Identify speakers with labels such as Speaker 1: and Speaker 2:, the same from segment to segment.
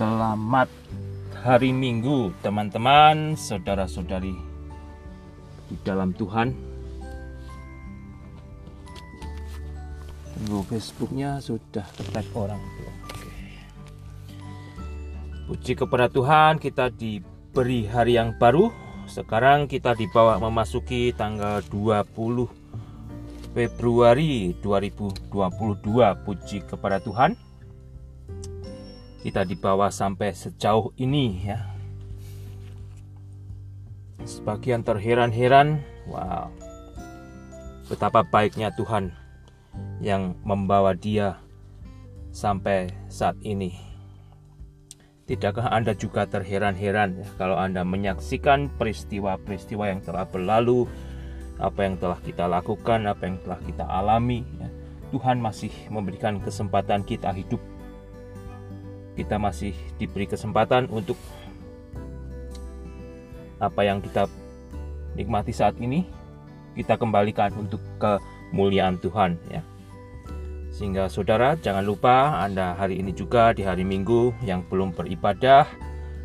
Speaker 1: Selamat hari Minggu, teman-teman, saudara-saudari di dalam Tuhan. Tunggu Facebooknya sudah ketek orang. Puji kepada Tuhan, kita diberi hari yang baru. Sekarang kita dibawa memasuki tanggal 20 Februari 2022. Puji kepada Tuhan kita dibawa sampai sejauh ini ya. Sebagian terheran-heran, wow. Betapa baiknya Tuhan yang membawa dia sampai saat ini. Tidakkah Anda juga terheran-heran ya kalau Anda menyaksikan peristiwa-peristiwa yang telah berlalu, apa yang telah kita lakukan, apa yang telah kita alami ya. Tuhan masih memberikan kesempatan kita hidup kita masih diberi kesempatan untuk apa yang kita nikmati saat ini kita kembalikan untuk kemuliaan Tuhan ya. Sehingga saudara jangan lupa Anda hari ini juga di hari Minggu yang belum beribadah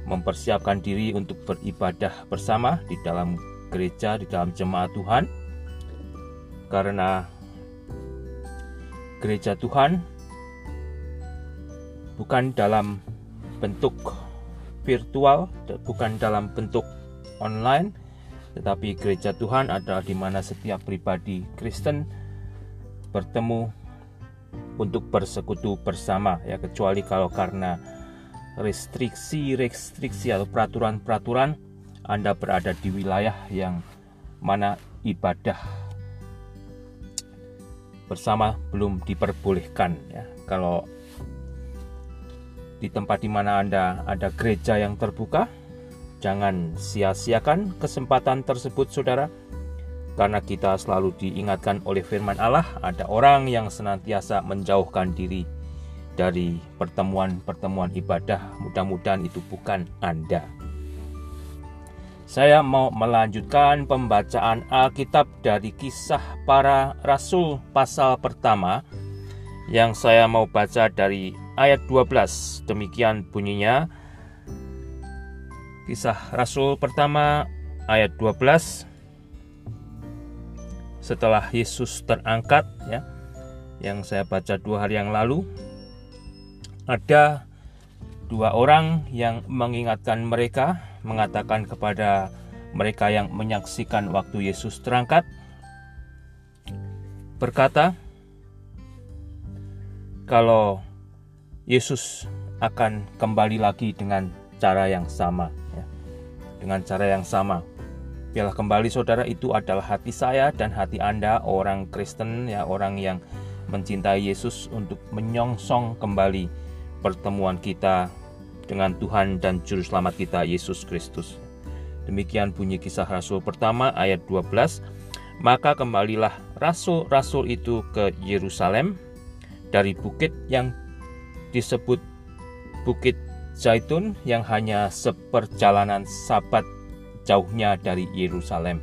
Speaker 1: mempersiapkan diri untuk beribadah bersama di dalam gereja di dalam jemaat Tuhan. Karena gereja Tuhan bukan dalam bentuk virtual, bukan dalam bentuk online, tetapi gereja Tuhan adalah di mana setiap pribadi Kristen bertemu untuk bersekutu bersama ya kecuali kalau karena restriksi-restriksi atau peraturan-peraturan Anda berada di wilayah yang mana ibadah bersama belum diperbolehkan ya. Kalau di tempat di mana Anda ada gereja yang terbuka. Jangan sia-siakan kesempatan tersebut, saudara, karena kita selalu diingatkan oleh firman Allah, ada orang yang senantiasa menjauhkan diri dari pertemuan-pertemuan ibadah. Mudah-mudahan itu bukan Anda. Saya mau melanjutkan pembacaan Alkitab dari kisah para rasul pasal pertama yang saya mau baca dari ayat 12. Demikian bunyinya. Kisah Rasul pertama ayat 12. Setelah Yesus terangkat ya, yang saya baca dua hari yang lalu, ada dua orang yang mengingatkan mereka, mengatakan kepada mereka yang menyaksikan waktu Yesus terangkat, berkata, "Kalau Yesus akan kembali lagi dengan cara yang sama ya. Dengan cara yang sama. Biarlah kembali saudara itu adalah hati saya dan hati Anda orang Kristen ya orang yang mencintai Yesus untuk menyongsong kembali pertemuan kita dengan Tuhan dan juru selamat kita Yesus Kristus. Demikian bunyi kisah Rasul pertama ayat 12. Maka kembalilah rasul-rasul itu ke Yerusalem dari bukit yang disebut Bukit Zaitun yang hanya seperjalanan sabat jauhnya dari Yerusalem.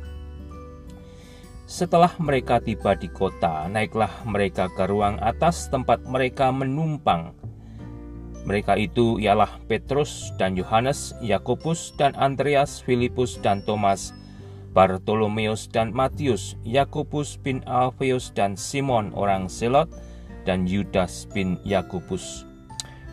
Speaker 1: Setelah mereka tiba di kota, naiklah mereka ke ruang atas tempat mereka menumpang. Mereka itu ialah Petrus dan Yohanes, Yakobus dan Andreas, Filipus dan Thomas, Bartolomeus dan Matius, Yakobus bin Alfeus dan Simon orang Selot, dan Yudas bin Yakobus.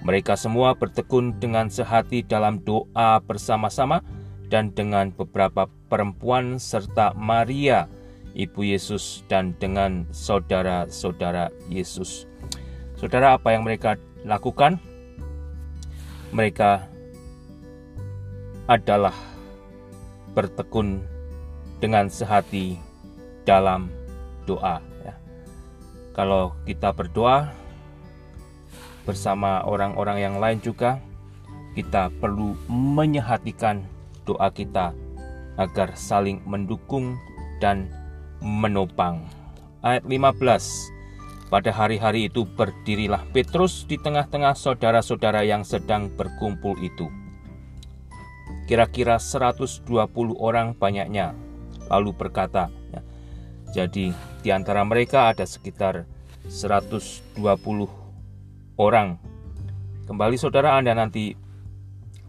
Speaker 1: Mereka semua bertekun dengan sehati dalam doa bersama-sama dan dengan beberapa perempuan serta Maria, ibu Yesus dan dengan saudara-saudara Yesus. Saudara, apa yang mereka lakukan? Mereka adalah bertekun dengan sehati dalam doa. Kalau kita berdoa, bersama orang-orang yang lain juga kita perlu menyehatikan doa kita agar saling mendukung dan menopang. Ayat 15 Pada hari-hari itu berdirilah Petrus di tengah-tengah saudara-saudara yang sedang berkumpul itu. Kira-kira 120 orang banyaknya. Lalu berkata, ya, jadi di antara mereka ada sekitar 120 orang. Kembali saudara Anda nanti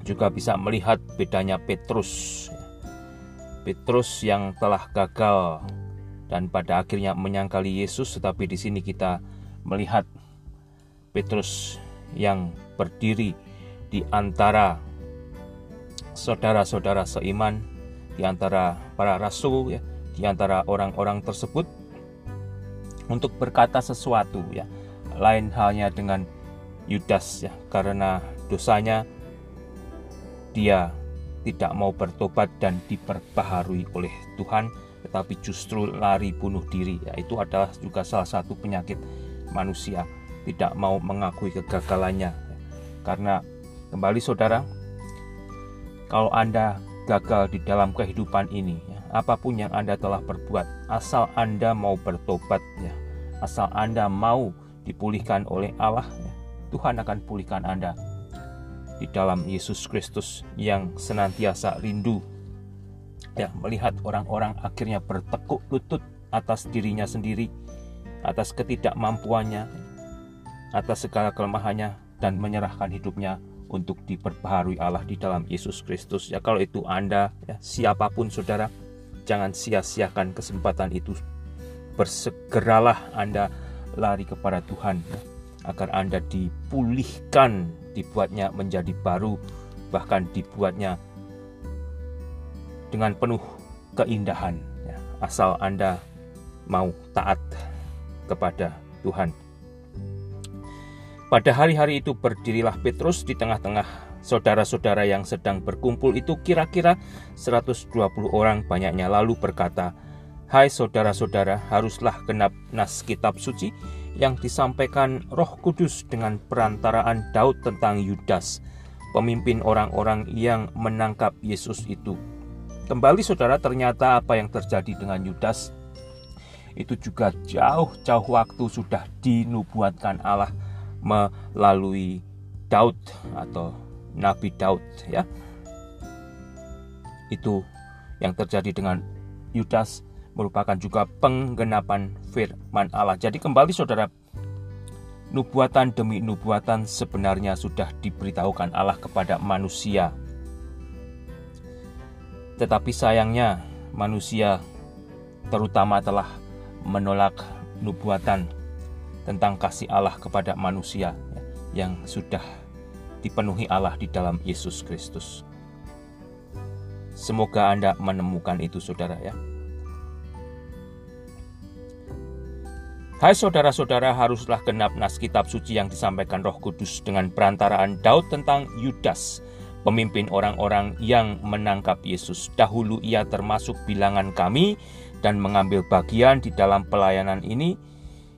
Speaker 1: juga bisa melihat bedanya Petrus. Petrus yang telah gagal dan pada akhirnya menyangkali Yesus, tetapi di sini kita melihat Petrus yang berdiri di antara saudara-saudara seiman, di antara para rasul, ya, di antara orang-orang tersebut untuk berkata sesuatu, ya. Lain halnya dengan Yudas, ya, karena dosanya dia tidak mau bertobat dan diperbaharui oleh Tuhan tetapi justru lari bunuh diri ya. Itu adalah juga salah satu penyakit manusia tidak mau mengakui kegagalannya karena kembali saudara kalau Anda gagal di dalam kehidupan ini ya, apa pun yang Anda telah perbuat asal Anda mau bertobat ya asal Anda mau dipulihkan oleh Allah Tuhan akan pulihkan Anda di dalam Yesus Kristus yang senantiasa rindu ya melihat orang-orang akhirnya bertekuk lutut atas dirinya sendiri atas ketidakmampuannya atas segala kelemahannya dan menyerahkan hidupnya untuk diperbaharui Allah di dalam Yesus Kristus. Ya kalau itu Anda ya, siapa pun saudara jangan sia-siakan kesempatan itu bersegeralah Anda lari kepada Tuhan agar Anda dipulihkan, dibuatnya menjadi baru, bahkan dibuatnya dengan penuh keindahan, ya, asal Anda mau taat kepada Tuhan. Pada hari-hari itu berdirilah Petrus di tengah-tengah saudara-saudara yang sedang berkumpul itu kira-kira 120 orang banyaknya lalu berkata, Hai saudara-saudara, haruslah genap nas kitab suci yang disampaikan Roh Kudus dengan perantaraan Daud tentang Yudas, pemimpin orang-orang yang menangkap Yesus itu. Kembali saudara, ternyata apa yang terjadi dengan Yudas itu juga jauh-jauh waktu sudah dinubuatkan Allah melalui Daud atau Nabi Daud ya. Itu yang terjadi dengan Yudas merupakan juga penggenapan firman Allah. Jadi kembali saudara, nubuatan demi nubuatan sebenarnya sudah diberitahukan Allah kepada manusia. Tetapi sayangnya manusia terutama telah menolak nubuatan tentang kasih Allah kepada manusia yang sudah dipenuhi Allah di dalam Yesus Kristus. Semoga Anda menemukan itu saudara ya. Hai saudara-saudara, haruslah genap nas kitab suci yang disampaikan Roh Kudus dengan perantaraan Daud tentang Yudas, pemimpin orang-orang yang menangkap Yesus. Dahulu ia termasuk bilangan kami dan mengambil bagian di dalam pelayanan ini.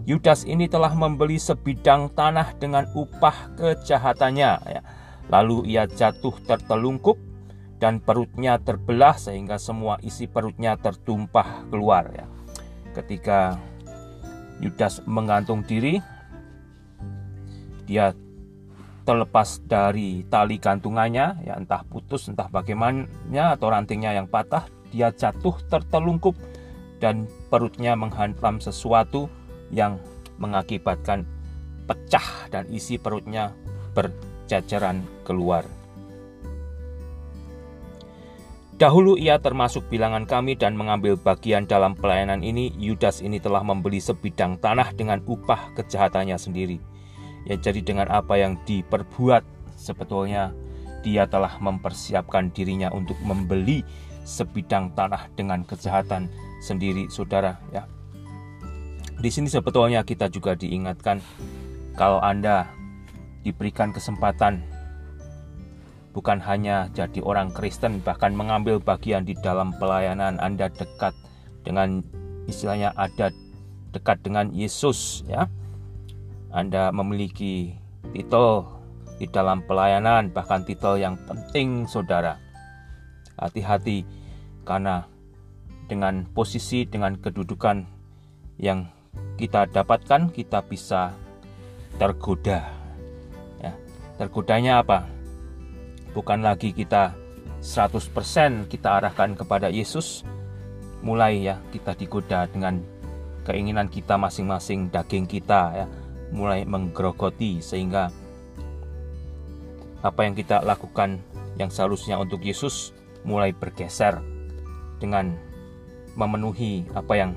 Speaker 1: Yudas ini telah membeli sebidang tanah dengan upah kejahatannya. Ya. Lalu ia jatuh tertelungkup dan perutnya terbelah sehingga semua isi perutnya tertumpah keluar. Ya. Ketika Yudas menggantung diri, dia terlepas dari tali gantungannya, ya entah putus, entah bagaimana, atau rantingnya yang patah, dia jatuh tertelungkup dan perutnya menghantam sesuatu yang mengakibatkan pecah dan isi perutnya berjajaran keluar. Dahulu ia termasuk bilangan kami dan mengambil bagian dalam pelayanan ini. Yudas ini telah membeli sebidang tanah dengan upah kejahatannya sendiri. Ya jadi dengan apa yang diperbuat sebetulnya dia telah mempersiapkan dirinya untuk membeli sebidang tanah dengan kejahatan sendiri saudara ya. Di sini sebetulnya kita juga diingatkan kalau Anda diberikan kesempatan bukan hanya jadi orang Kristen bahkan mengambil bagian di dalam pelayanan Anda dekat dengan istilahnya ada dekat dengan Yesus ya. Anda memiliki titel di dalam pelayanan bahkan titel yang penting saudara. Hati-hati karena dengan posisi dengan kedudukan yang kita dapatkan kita bisa tergoda ya. Tergodanya apa bukan lagi kita 100% kita arahkan kepada Yesus mulai ya kita digoda dengan keinginan kita masing-masing daging kita ya mulai menggerogoti sehingga apa yang kita lakukan yang seharusnya untuk Yesus mulai bergeser dengan memenuhi apa yang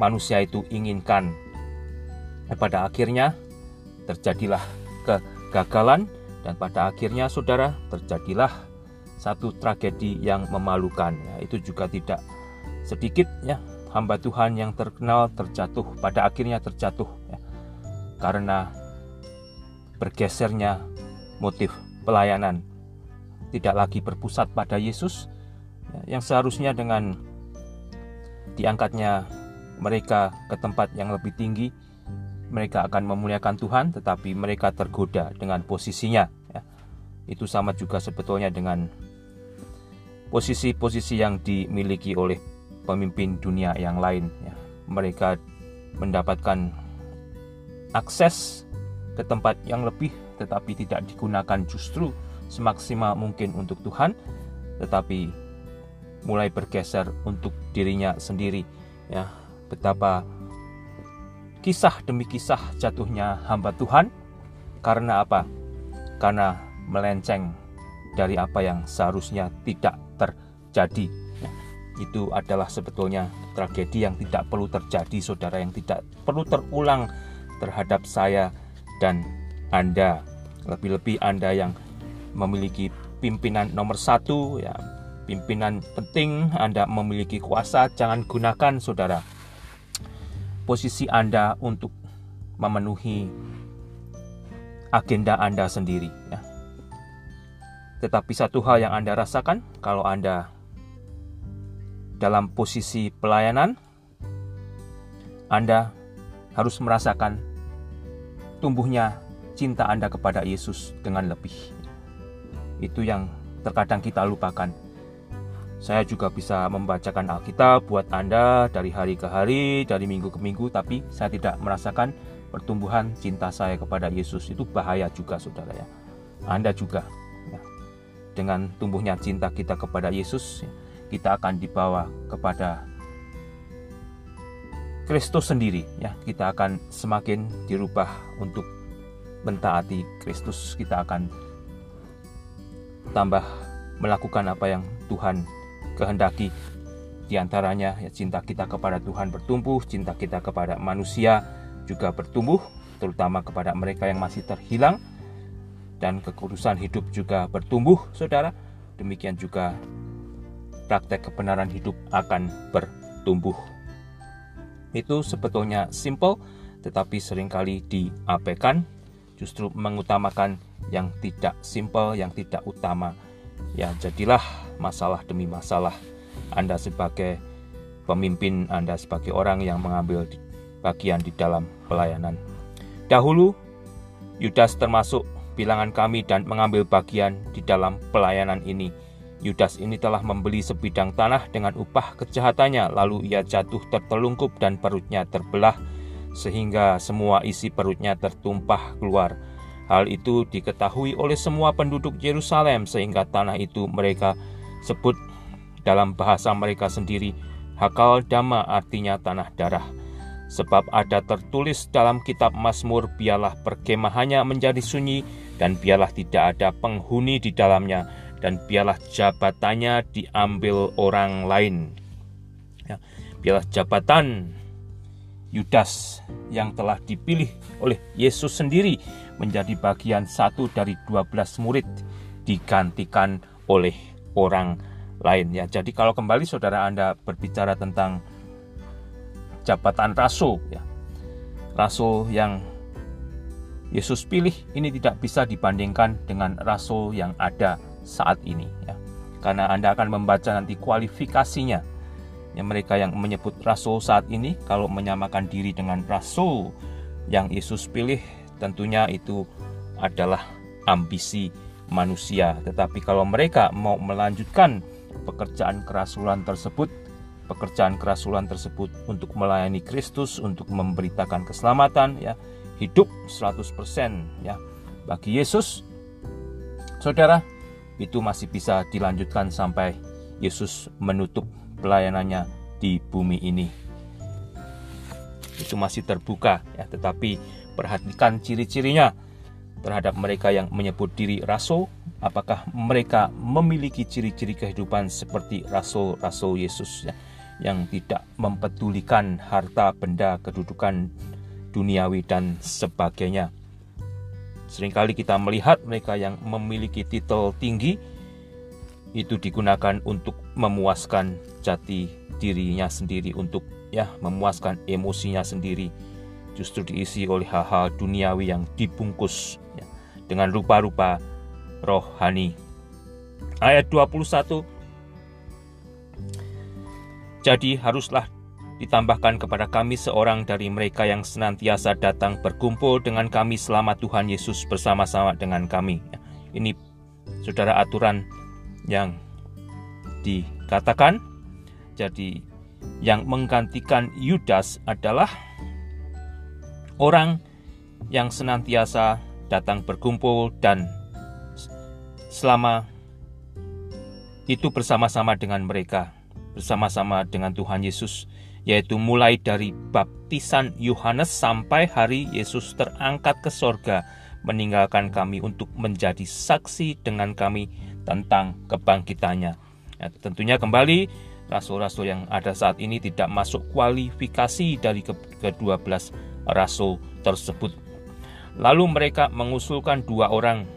Speaker 1: manusia itu inginkan. Dan pada akhirnya terjadilah kegagalan dan pada akhirnya saudara terjadilah satu tragedi yang memalukan. Ya, itu juga tidak sedikit ya. Hamba Tuhan yang terkenal terjatuh pada akhirnya terjatuh ya, karena bergesernya motif pelayanan. Tidak lagi berpusat pada Yesus ya, yang seharusnya dengan diangkatnya mereka ke tempat yang lebih tinggi mereka akan memuliakan Tuhan tetapi mereka tergoda dengan posisinya ya. itu sama juga sebetulnya dengan posisi-posisi yang dimiliki oleh pemimpin dunia yang lain ya. mereka mendapatkan akses ke tempat yang lebih tetapi tidak digunakan justru semaksimal mungkin untuk Tuhan tetapi mulai bergeser untuk dirinya sendiri ya betapa kisah demi kisah jatuhnya hamba Tuhan. Karena apa? Karena melenceng dari apa yang seharusnya tidak terjadi. Itu adalah sebetulnya tragedi yang tidak perlu terjadi, saudara, yang tidak perlu terulang terhadap saya dan Anda. Lebih-lebih Anda yang memiliki pimpinan nomor satu, ya, pimpinan penting, Anda memiliki kuasa, jangan gunakan, saudara, posisi Anda untuk memenuhi agenda Anda sendiri. Ya. Tetapi satu hal yang Anda rasakan, kalau Anda dalam posisi pelayanan, Anda harus merasakan tumbuhnya cinta Anda kepada Yesus dengan lebih. Itu yang terkadang kita lupakan. Saya juga bisa membacakan Alkitab buat Anda dari hari ke hari, dari minggu ke minggu, tapi saya tidak merasakan pertumbuhan cinta saya kepada Yesus. Itu bahaya juga, saudara ya. Anda juga. Ya. Dengan tumbuhnya cinta kita kepada Yesus, kita akan dibawa kepada Kristus sendiri ya kita akan semakin dirubah untuk mentaati Kristus kita akan tambah melakukan apa yang Tuhan kehendaki di antaranya ya, cinta kita kepada Tuhan bertumbuh cinta kita kepada manusia juga bertumbuh terutama kepada mereka yang masih terhilang dan kekudusan hidup juga bertumbuh saudara demikian juga praktek kebenaran hidup akan bertumbuh. Itu sebetulnya simple, tetapi sering kali diabaikan, justru mengutamakan yang tidak simple, yang tidak utama. Ya, jadilah masalah demi masalah. Anda sebagai pemimpin, Anda sebagai orang yang mengambil bagian di dalam pelayanan. Dahulu, Yudas termasuk bilangan kami dan mengambil bagian di dalam pelayanan ini Yudas ini telah membeli sebidang tanah dengan upah kejahatannya, lalu ia jatuh tertelungkup dan perutnya terbelah, sehingga semua isi perutnya tertumpah keluar. Hal itu diketahui oleh semua penduduk Yerusalem, sehingga tanah itu mereka sebut dalam bahasa mereka sendiri, Hakal Dama artinya tanah darah. Sebab ada tertulis dalam kitab Mazmur, biarlah perkemahannya menjadi sunyi, dan biarlah tidak ada penghuni di dalamnya, dan biarlah jabatannya diambil orang lain. Ya, biarlah jabatan Yudas yang telah dipilih oleh Yesus sendiri menjadi bagian satu dari 12 murid digantikan oleh orang lain ya. Jadi kalau kembali saudara Anda berbicara tentang jabatan rasul ya. Rasul yang Yesus pilih ini tidak bisa dibandingkan dengan rasul yang ada saat ini ya. Karena Anda akan membaca nanti kualifikasinya. Yang mereka yang menyebut rasul saat ini kalau menyamakan diri dengan rasul yang Yesus pilih tentunya itu adalah ambisi manusia. Tetapi kalau mereka mau melanjutkan pekerjaan kerasulan tersebut, pekerjaan kerasulan tersebut untuk melayani Kristus, untuk memberitakan keselamatan ya, hidup 100% ya bagi Yesus. Saudara, itu masih bisa dilanjutkan sampai Yesus menutup pelayanannya di bumi ini. Itu masih terbuka ya, tetapi perhatikan ciri-cirinya. Terhadap mereka yang menyebut diri rasul, apakah mereka memiliki ciri-ciri kehidupan seperti rasul-rasul Yesus ya, yang tidak mempedulikan harta benda kedudukan duniawi dan sebagainya. Seringkali kita melihat mereka yang memiliki titel tinggi itu digunakan untuk memuaskan jati dirinya sendiri untuk ya memuaskan emosinya sendiri justru diisi oleh hal-hal duniawi yang dibungkus dengan rupa-rupa rohani. Ayat 21 Jadi haruslah ditambahkan kepada kami seorang dari mereka yang senantiasa datang berkumpul dengan kami selama Tuhan Yesus bersama-sama dengan kami. Ini saudara aturan yang dikatakan. Jadi yang menggantikan Yudas adalah orang yang senantiasa datang berkumpul dan selama itu bersama-sama dengan mereka, bersama-sama dengan Tuhan Yesus, yaitu mulai dari baptisan Yohanes sampai hari Yesus terangkat ke sorga, meninggalkan kami untuk menjadi saksi dengan kami tentang kebangkitannya. Ya, tentunya kembali rasul-rasul yang ada saat ini tidak masuk kualifikasi dari ke-12 rasul tersebut. Lalu mereka mengusulkan dua orang,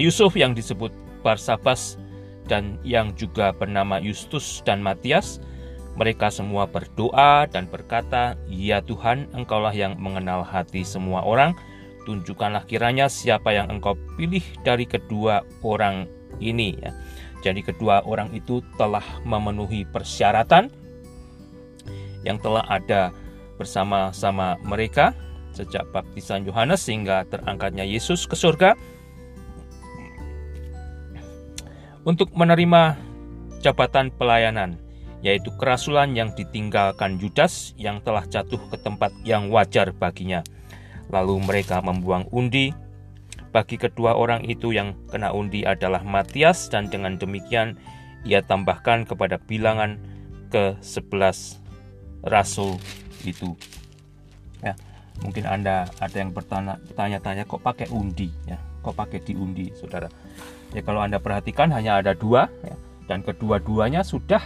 Speaker 1: Yusuf yang disebut Barsabas dan yang juga bernama Justus dan Matias. Mereka semua berdoa dan berkata, "Ya Tuhan, Engkaulah yang mengenal hati semua orang. Tunjukkanlah kiranya siapa yang Engkau pilih dari kedua orang ini." Ya. Jadi kedua orang itu telah memenuhi persyaratan yang telah ada bersama-sama mereka sejak baptisan Yohanes sehingga terangkatnya Yesus ke surga untuk menerima jabatan pelayanan yaitu kerasulan yang ditinggalkan Yudas yang telah jatuh ke tempat yang wajar baginya. Lalu mereka membuang undi. Bagi kedua orang itu yang kena undi adalah Matias dan dengan demikian ia tambahkan kepada bilangan ke-11 rasul itu. Mungkin Anda ada yang bertanya-tanya kok pakai undi ya, kok pakai diundi, Saudara. Ya kalau Anda perhatikan hanya ada dua ya, dan kedua-duanya sudah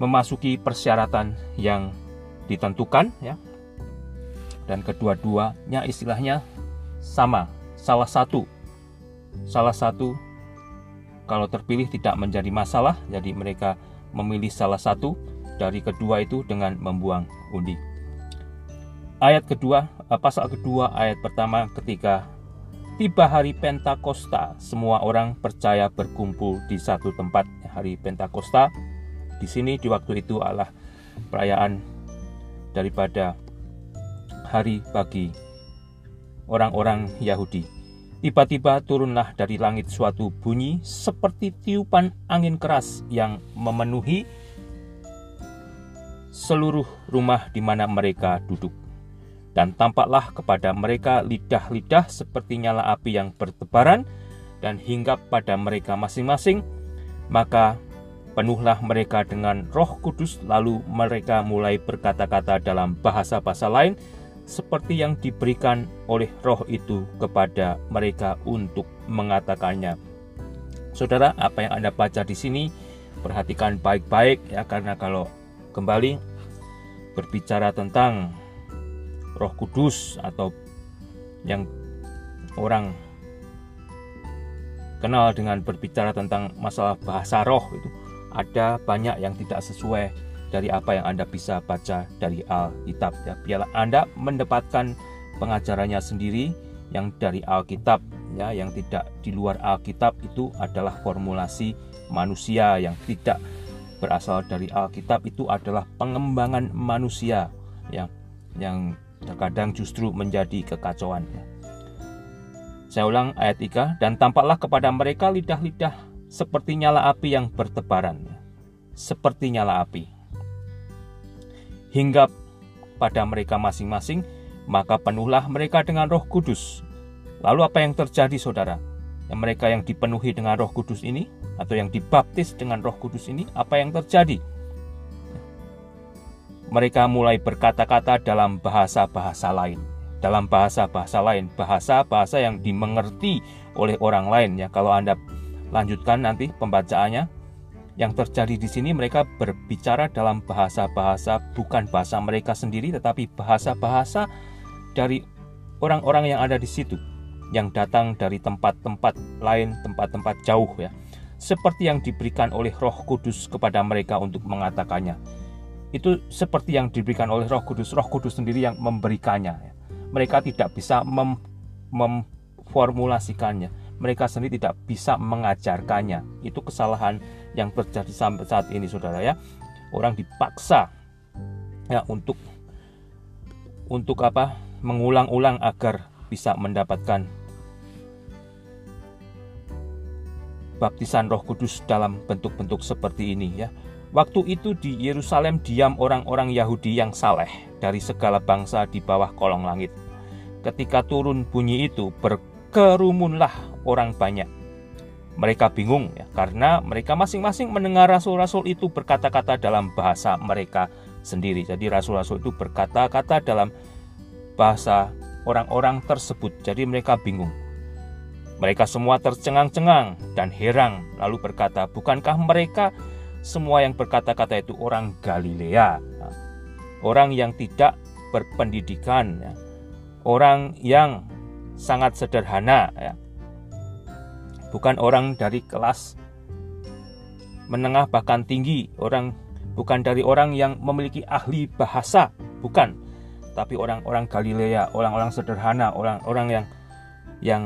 Speaker 1: memasuki persyaratan yang ditentukan ya. Dan kedua-duanya istilahnya sama, salah satu. Salah satu kalau terpilih tidak menjadi masalah, jadi mereka memilih salah satu dari kedua itu dengan membuang undi. Ayat kedua, eh, pasal kedua ayat pertama ketika tiba hari Pentakosta, semua orang percaya berkumpul di satu tempat. Hari Pentakosta di sini di waktu itu adalah perayaan daripada hari bagi orang-orang Yahudi. Tiba-tiba turunlah dari langit suatu bunyi seperti tiupan angin keras yang memenuhi seluruh rumah di mana mereka duduk. Dan tampaklah kepada mereka lidah-lidah seperti nyala api yang bertebaran dan hinggap pada mereka masing-masing. Maka penuhlah mereka dengan roh kudus lalu mereka mulai berkata-kata dalam bahasa-bahasa lain seperti yang diberikan oleh roh itu kepada mereka untuk mengatakannya. Saudara, apa yang Anda baca di sini perhatikan baik-baik ya karena kalau kembali berbicara tentang Roh Kudus atau yang orang kenal dengan berbicara tentang masalah bahasa roh itu ada banyak yang tidak sesuai dari apa yang Anda bisa baca dari Alkitab. Ya, biarlah Anda mendapatkan pengajarannya sendiri yang dari Alkitab ya, yang tidak di luar Alkitab itu adalah formulasi manusia yang tidak berasal dari Alkitab itu adalah pengembangan manusia yang yang terkadang justru menjadi kekacauan ya. Saya ulang ayat 3 dan tampaklah kepada mereka lidah-lidah seperti nyala api yang bertebaran seperti nyala api hingga pada mereka masing-masing, maka penuhlah mereka dengan Roh Kudus. Lalu, apa yang terjadi, saudara? Yang mereka yang dipenuhi dengan Roh Kudus ini, atau yang dibaptis dengan Roh Kudus ini, apa yang terjadi? mereka mulai berkata-kata dalam bahasa-bahasa lain. Dalam bahasa-bahasa lain, bahasa-bahasa yang dimengerti oleh orang lain ya. Kalau Anda lanjutkan nanti pembacaannya, yang terjadi di sini mereka berbicara dalam bahasa-bahasa bukan bahasa mereka sendiri tetapi bahasa-bahasa dari orang-orang yang ada di situ yang datang dari tempat-tempat lain, tempat-tempat jauh ya seperti yang diberikan oleh Roh Kudus kepada mereka untuk mengatakannya. Itu seperti yang diberikan oleh Roh Kudus, Roh Kudus sendiri yang memberikannya. Mereka tidak bisa mem memformulasikannya, mereka sendiri tidak bisa mengajarkannya. Itu kesalahan yang terjadi sampai saat ini, saudara ya. Orang dipaksa ya untuk untuk apa? Mengulang-ulang agar bisa mendapatkan baptisan Roh Kudus dalam bentuk-bentuk seperti ini ya. Waktu itu di Yerusalem diam orang-orang Yahudi yang saleh dari segala bangsa di bawah kolong langit. Ketika turun bunyi itu berkerumunlah orang banyak. Mereka bingung ya karena mereka masing-masing mendengar rasul-rasul itu berkata-kata dalam bahasa mereka sendiri. Jadi rasul-rasul itu berkata-kata dalam bahasa orang-orang tersebut. Jadi mereka bingung. Mereka semua tercengang-cengang dan heran, lalu berkata, "Bukankah mereka? Semua yang berkata-kata itu orang Galilea, orang yang tidak berpendidikan, orang yang sangat sederhana, bukan orang dari kelas menengah bahkan tinggi, orang bukan dari orang yang memiliki ahli bahasa, bukan, tapi orang-orang Galilea, orang-orang sederhana, orang-orang yang yang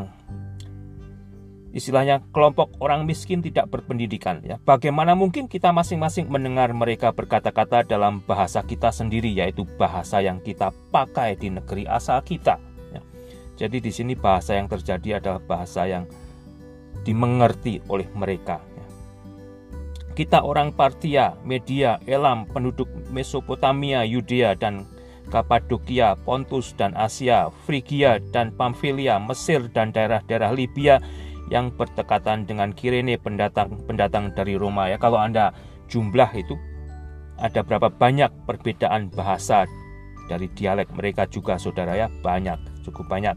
Speaker 1: istilahnya kelompok orang miskin tidak berpendidikan ya. Bagaimana mungkin kita masing-masing mendengar mereka berkata-kata dalam bahasa kita sendiri yaitu bahasa yang kita pakai di negeri asal kita ya. Jadi di sini bahasa yang terjadi adalah bahasa yang dimengerti oleh mereka ya. Kita orang Partia, Media, Elam, penduduk Mesopotamia, Yudea dan Kapadokia, Pontus dan Asia, Frigia dan Pamfilia, Mesir dan daerah-daerah Libya yang berdekatan dengan Kirene pendatang-pendatang dari Roma ya. Kalau Anda jumlah itu ada berapa banyak perbedaan bahasa dari dialek mereka juga saudara ya? Banyak cukup banyak.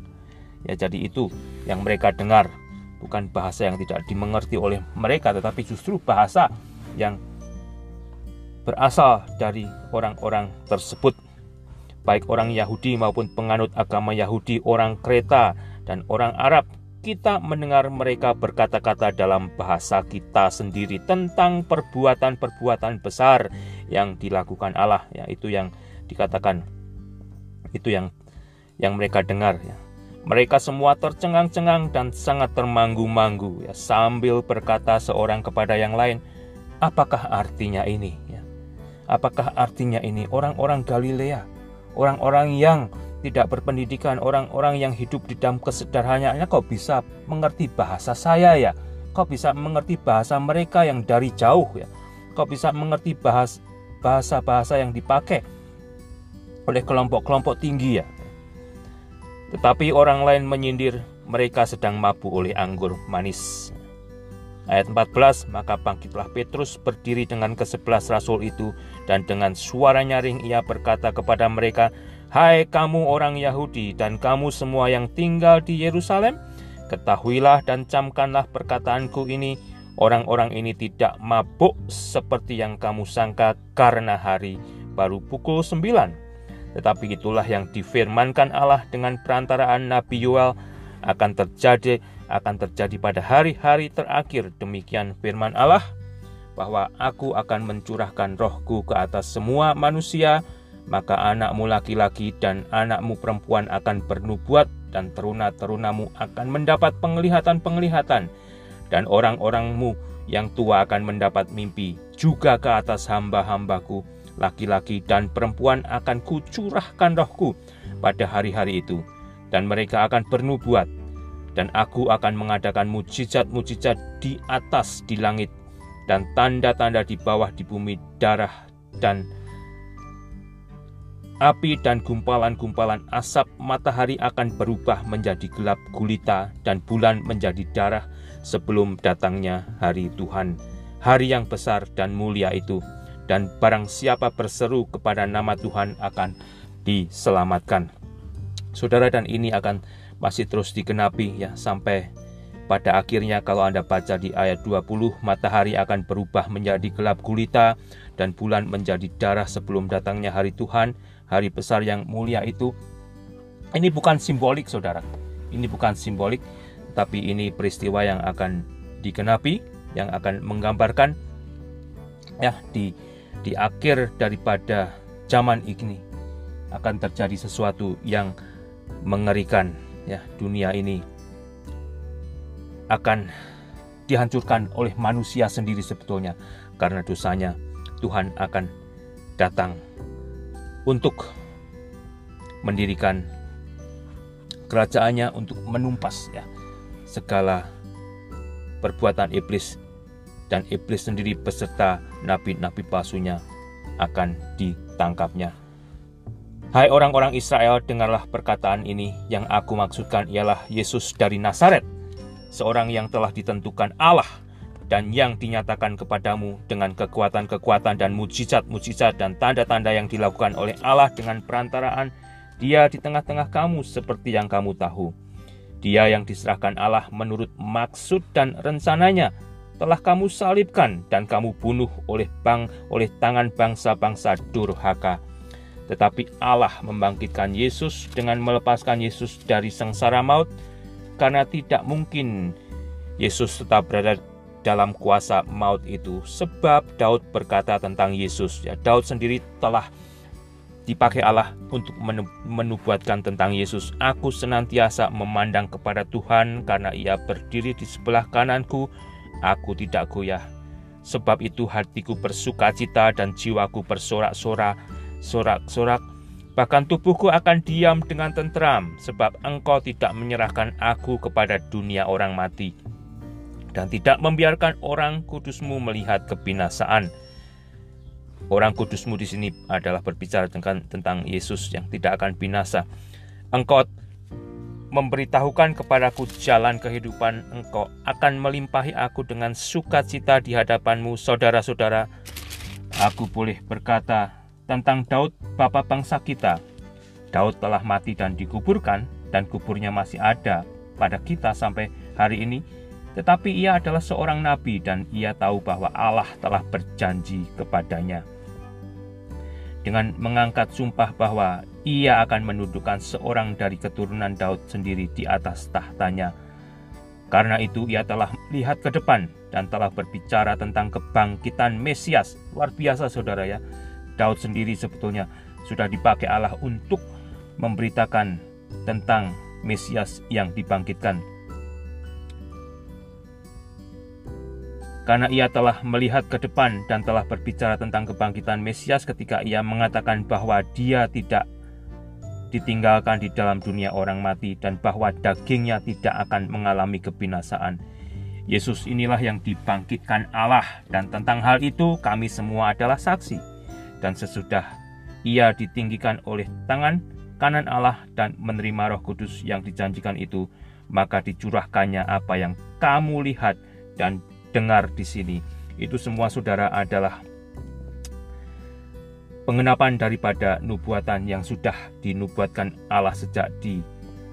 Speaker 1: Ya jadi itu yang mereka dengar bukan bahasa yang tidak dimengerti oleh mereka tetapi justru bahasa yang berasal dari orang-orang tersebut. Baik orang Yahudi maupun penganut agama Yahudi orang Kreta dan orang Arab kita mendengar mereka berkata-kata dalam bahasa kita sendiri tentang perbuatan-perbuatan besar yang dilakukan Allah ya itu yang dikatakan itu yang yang mereka dengar ya. Mereka semua tercengang-cengang dan sangat termanggu-manggu ya sambil berkata seorang kepada yang lain apakah artinya ini? Ya. Apakah artinya ini orang-orang Galilea? Orang-orang yang tidak berpendidikan, orang-orang yang hidup di dalam kesederhanaannya kok bisa mengerti bahasa saya ya? Kok bisa mengerti bahasa mereka yang dari jauh ya? Kok bisa mengerti bahas bahasa-bahasa yang dipakai oleh kelompok-kelompok tinggi ya? Tetapi orang lain menyindir mereka sedang mabuk oleh anggur manis. Ayat 14, maka bangkitlah Petrus berdiri dengan kesebelas rasul itu dan dengan suara nyaring ia berkata kepada mereka, Hai kamu orang Yahudi dan kamu semua yang tinggal di Yerusalem, ketahuilah dan camkanlah perkataanku ini, orang-orang ini tidak mabuk seperti yang kamu sangka karena hari baru pukul 9. Tetapi itulah yang difirmankan Allah dengan perantaraan Nabi Yoel akan terjadi akan terjadi pada hari-hari terakhir demikian firman Allah bahwa aku akan mencurahkan rohku ke atas semua manusia maka anakmu laki-laki dan anakmu perempuan akan bernubuat dan teruna-terunamu akan mendapat penglihatan-penglihatan. Dan orang-orangmu yang tua akan mendapat mimpi juga ke atas hamba-hambaku. Laki-laki dan perempuan akan kucurahkan rohku pada hari-hari itu. Dan mereka akan bernubuat. Dan aku akan mengadakan mujizat-mujizat di atas di langit dan tanda-tanda di bawah di bumi darah dan Api dan gumpalan-gumpalan asap matahari akan berubah menjadi gelap gulita dan bulan menjadi darah sebelum datangnya hari Tuhan, hari yang besar dan mulia itu. dan barang siapa berseru kepada nama Tuhan akan diselamatkan. Saudara dan ini akan masih terus digenapi ya sampai pada akhirnya kalau Anda baca di ayat 20 matahari akan berubah menjadi gelap gulita dan bulan menjadi darah sebelum datangnya hari Tuhan, hari besar yang mulia itu. Ini bukan simbolik Saudara. Ini bukan simbolik tapi ini peristiwa yang akan digenapi yang akan menggambarkan ya di di akhir daripada zaman ini akan terjadi sesuatu yang mengerikan ya dunia ini akan dihancurkan oleh manusia sendiri sebetulnya karena dosanya Tuhan akan datang untuk mendirikan kerajaannya untuk menumpas ya segala perbuatan iblis dan iblis sendiri beserta nabi-nabi palsunya akan ditangkapnya. Hai orang-orang Israel, dengarlah perkataan ini. Yang aku maksudkan ialah Yesus dari Nazaret, seorang yang telah ditentukan Allah dan yang dinyatakan kepadamu dengan kekuatan-kekuatan dan mujizat-mujizat dan tanda-tanda yang dilakukan oleh Allah dengan perantaraan dia di tengah-tengah kamu seperti yang kamu tahu. Dia yang diserahkan Allah menurut maksud dan rencananya telah kamu salibkan dan kamu bunuh oleh bang oleh tangan bangsa-bangsa durhaka. Tetapi Allah membangkitkan Yesus dengan melepaskan Yesus dari sengsara maut karena tidak mungkin Yesus tetap berada dalam kuasa maut itu sebab Daud berkata tentang Yesus ya Daud sendiri telah dipakai Allah untuk menubuatkan tentang Yesus. Aku senantiasa memandang kepada Tuhan karena ia berdiri di sebelah kananku Aku tidak goyah, sebab itu hatiku bersuka cita dan jiwaku bersorak-sorak, sorak-sorak. Bahkan tubuhku akan diam dengan tentram, sebab engkau tidak menyerahkan aku kepada dunia orang mati, dan tidak membiarkan orang kudusmu melihat kebinasaan. Orang kudusmu di sini adalah berbicara tentang, tentang Yesus yang tidak akan binasa. Engkau memberitahukan kepadaku jalan kehidupan engkau akan melimpahi aku dengan sukacita di hadapanmu saudara-saudara aku boleh berkata tentang Daud bapa bangsa kita Daud telah mati dan dikuburkan dan kuburnya masih ada pada kita sampai hari ini tetapi ia adalah seorang nabi dan ia tahu bahwa Allah telah berjanji kepadanya dengan mengangkat sumpah bahwa ia akan menundukkan seorang dari keturunan Daud sendiri di atas tahtanya. Karena itu ia telah lihat ke depan dan telah berbicara tentang kebangkitan Mesias. Luar biasa saudara ya. Daud sendiri sebetulnya sudah dipakai Allah untuk memberitakan tentang Mesias yang dibangkitkan karena ia telah melihat ke depan dan telah berbicara tentang kebangkitan Mesias ketika ia mengatakan bahwa dia tidak ditinggalkan di dalam dunia orang mati dan bahwa dagingnya tidak akan mengalami kebinasaan. Yesus inilah yang dibangkitkan Allah dan tentang hal itu kami semua adalah saksi. Dan sesudah ia ditinggikan oleh tangan kanan Allah dan menerima roh kudus yang dijanjikan itu, maka dicurahkannya apa yang kamu lihat dan dengar di sini. Itu semua saudara adalah pengenapan daripada nubuatan yang sudah dinubuatkan Allah sejak di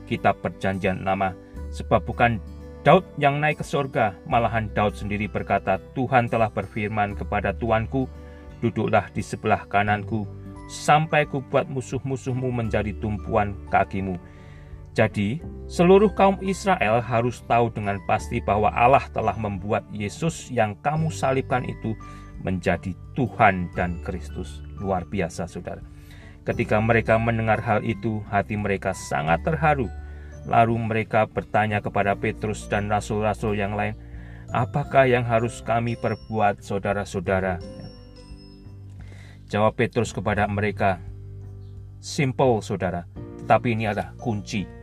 Speaker 1: kitab perjanjian lama. Sebab bukan Daud yang naik ke surga, malahan Daud sendiri berkata, Tuhan telah berfirman kepada Tuanku, duduklah di sebelah kananku, sampai ku buat musuh-musuhmu menjadi tumpuan kakimu. Jadi, seluruh kaum Israel harus tahu dengan pasti bahwa Allah telah membuat Yesus yang kamu salibkan itu menjadi Tuhan dan Kristus. Luar biasa, saudara. Ketika mereka mendengar hal itu, hati mereka sangat terharu. Lalu mereka bertanya kepada Petrus dan rasul-rasul yang lain, "Apakah yang harus kami perbuat, saudara-saudara?" Jawab Petrus kepada mereka, "Simple, saudara, tetapi ini adalah kunci."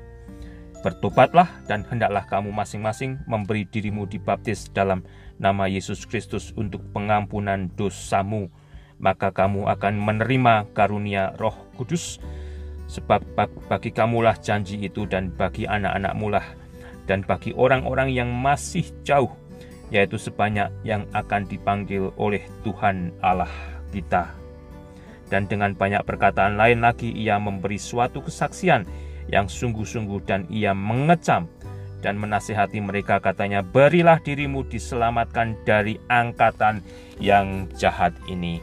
Speaker 1: Bertobatlah dan hendaklah kamu masing-masing memberi dirimu dibaptis dalam nama Yesus Kristus untuk pengampunan dosamu. Maka kamu akan menerima karunia roh kudus. Sebab bagi kamulah janji itu dan bagi anak-anakmu lah. Dan bagi orang-orang yang masih jauh, yaitu sebanyak yang akan dipanggil oleh Tuhan Allah kita. Dan dengan banyak perkataan lain lagi ia memberi suatu kesaksian yang sungguh-sungguh dan ia mengecam dan menasihati mereka katanya berilah dirimu diselamatkan dari angkatan yang jahat ini.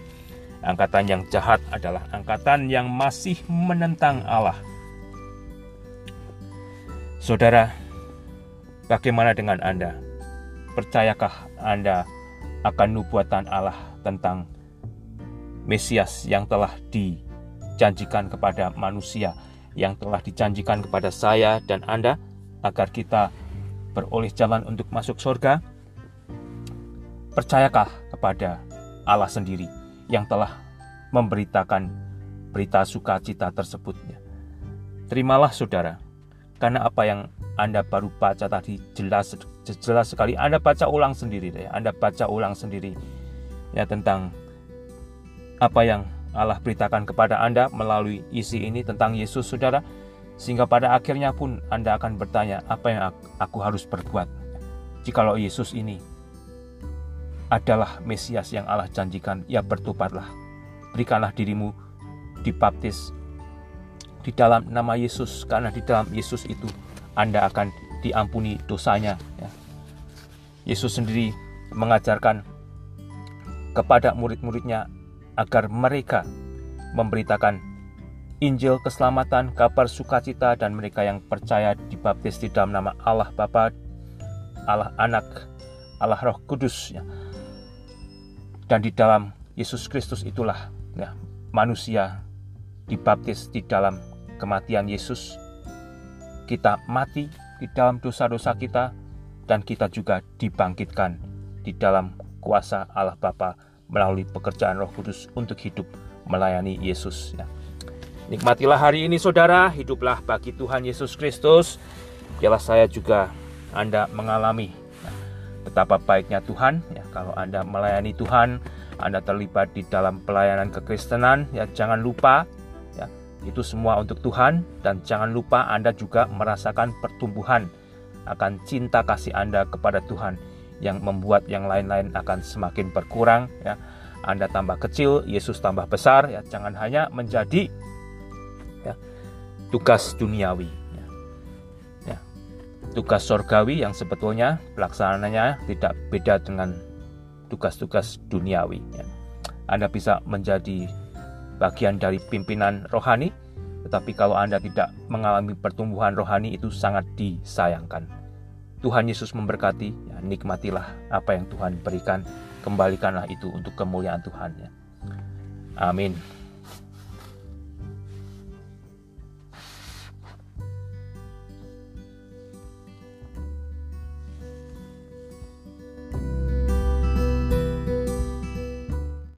Speaker 1: Angkatan yang jahat adalah angkatan yang masih menentang Allah. Saudara, bagaimana dengan Anda? Percayakah Anda akan nubuatan Allah tentang Mesias yang telah dijanjikan kepada manusia, yang telah dijanjikan kepada saya dan Anda, agar kita beroleh jalan untuk masuk surga? Percayakah kepada Allah sendiri yang telah memberitakan berita sukacita tersebutnya? Terimalah saudara, karena apa yang Anda baru baca tadi jelas jelas sekali. Anda baca ulang sendiri deh. Anda baca ulang sendiri ya tentang apa yang Allah beritakan kepada Anda melalui isi ini tentang Yesus Saudara sehingga pada akhirnya pun Anda akan bertanya apa yang aku harus berbuat jikalau Yesus ini adalah Mesias yang Allah janjikan ya bertobatlah berikanlah dirimu dibaptis di dalam nama Yesus karena di dalam Yesus itu Anda akan diampuni dosanya ya. Yesus sendiri mengajarkan kepada murid-muridnya agar mereka memberitakan Injil keselamatan, kabar sukacita dan mereka yang percaya dibaptis di dalam nama Allah Bapa, Allah Anak, Allah Roh Kudus ya. Dan di dalam Yesus Kristus itulah ya, manusia dibaptis di dalam kematian Yesus. Kita mati di dalam dosa-dosa kita dan kita juga dibangkitkan di dalam kuasa Allah Bapa melalui pekerjaan Roh Kudus untuk hidup melayani Yesus ya. Nikmatilah hari ini saudara, hiduplah bagi Tuhan Yesus Kristus. Biarlah saya juga Anda mengalami ya, betapa baiknya Tuhan ya. Kalau Anda melayani Tuhan, Anda terlibat di dalam pelayanan kekristenan ya jangan lupa ya. Itu semua untuk Tuhan. Dan jangan lupa Anda juga merasakan pertumbuhan akan cinta kasih Anda kepada Tuhan yang membuat yang lain-lain akan semakin berkurang ya. Anda tambah kecil, Yesus tambah besar ya. Jangan hanya menjadi ya, tugas duniawi ya. ya. Tugas sorgawi yang sebetulnya pelaksananya tidak beda dengan tugas-tugas duniawi ya. Anda bisa menjadi bagian dari pimpinan rohani, tetapi kalau Anda tidak mengalami pertumbuhan rohani itu sangat disayangkan. Tuhan Yesus memberkati, ya, nikmatilah apa yang Tuhan berikan, kembalikanlah itu untuk kemuliaan Tuhan. Ya. Amin.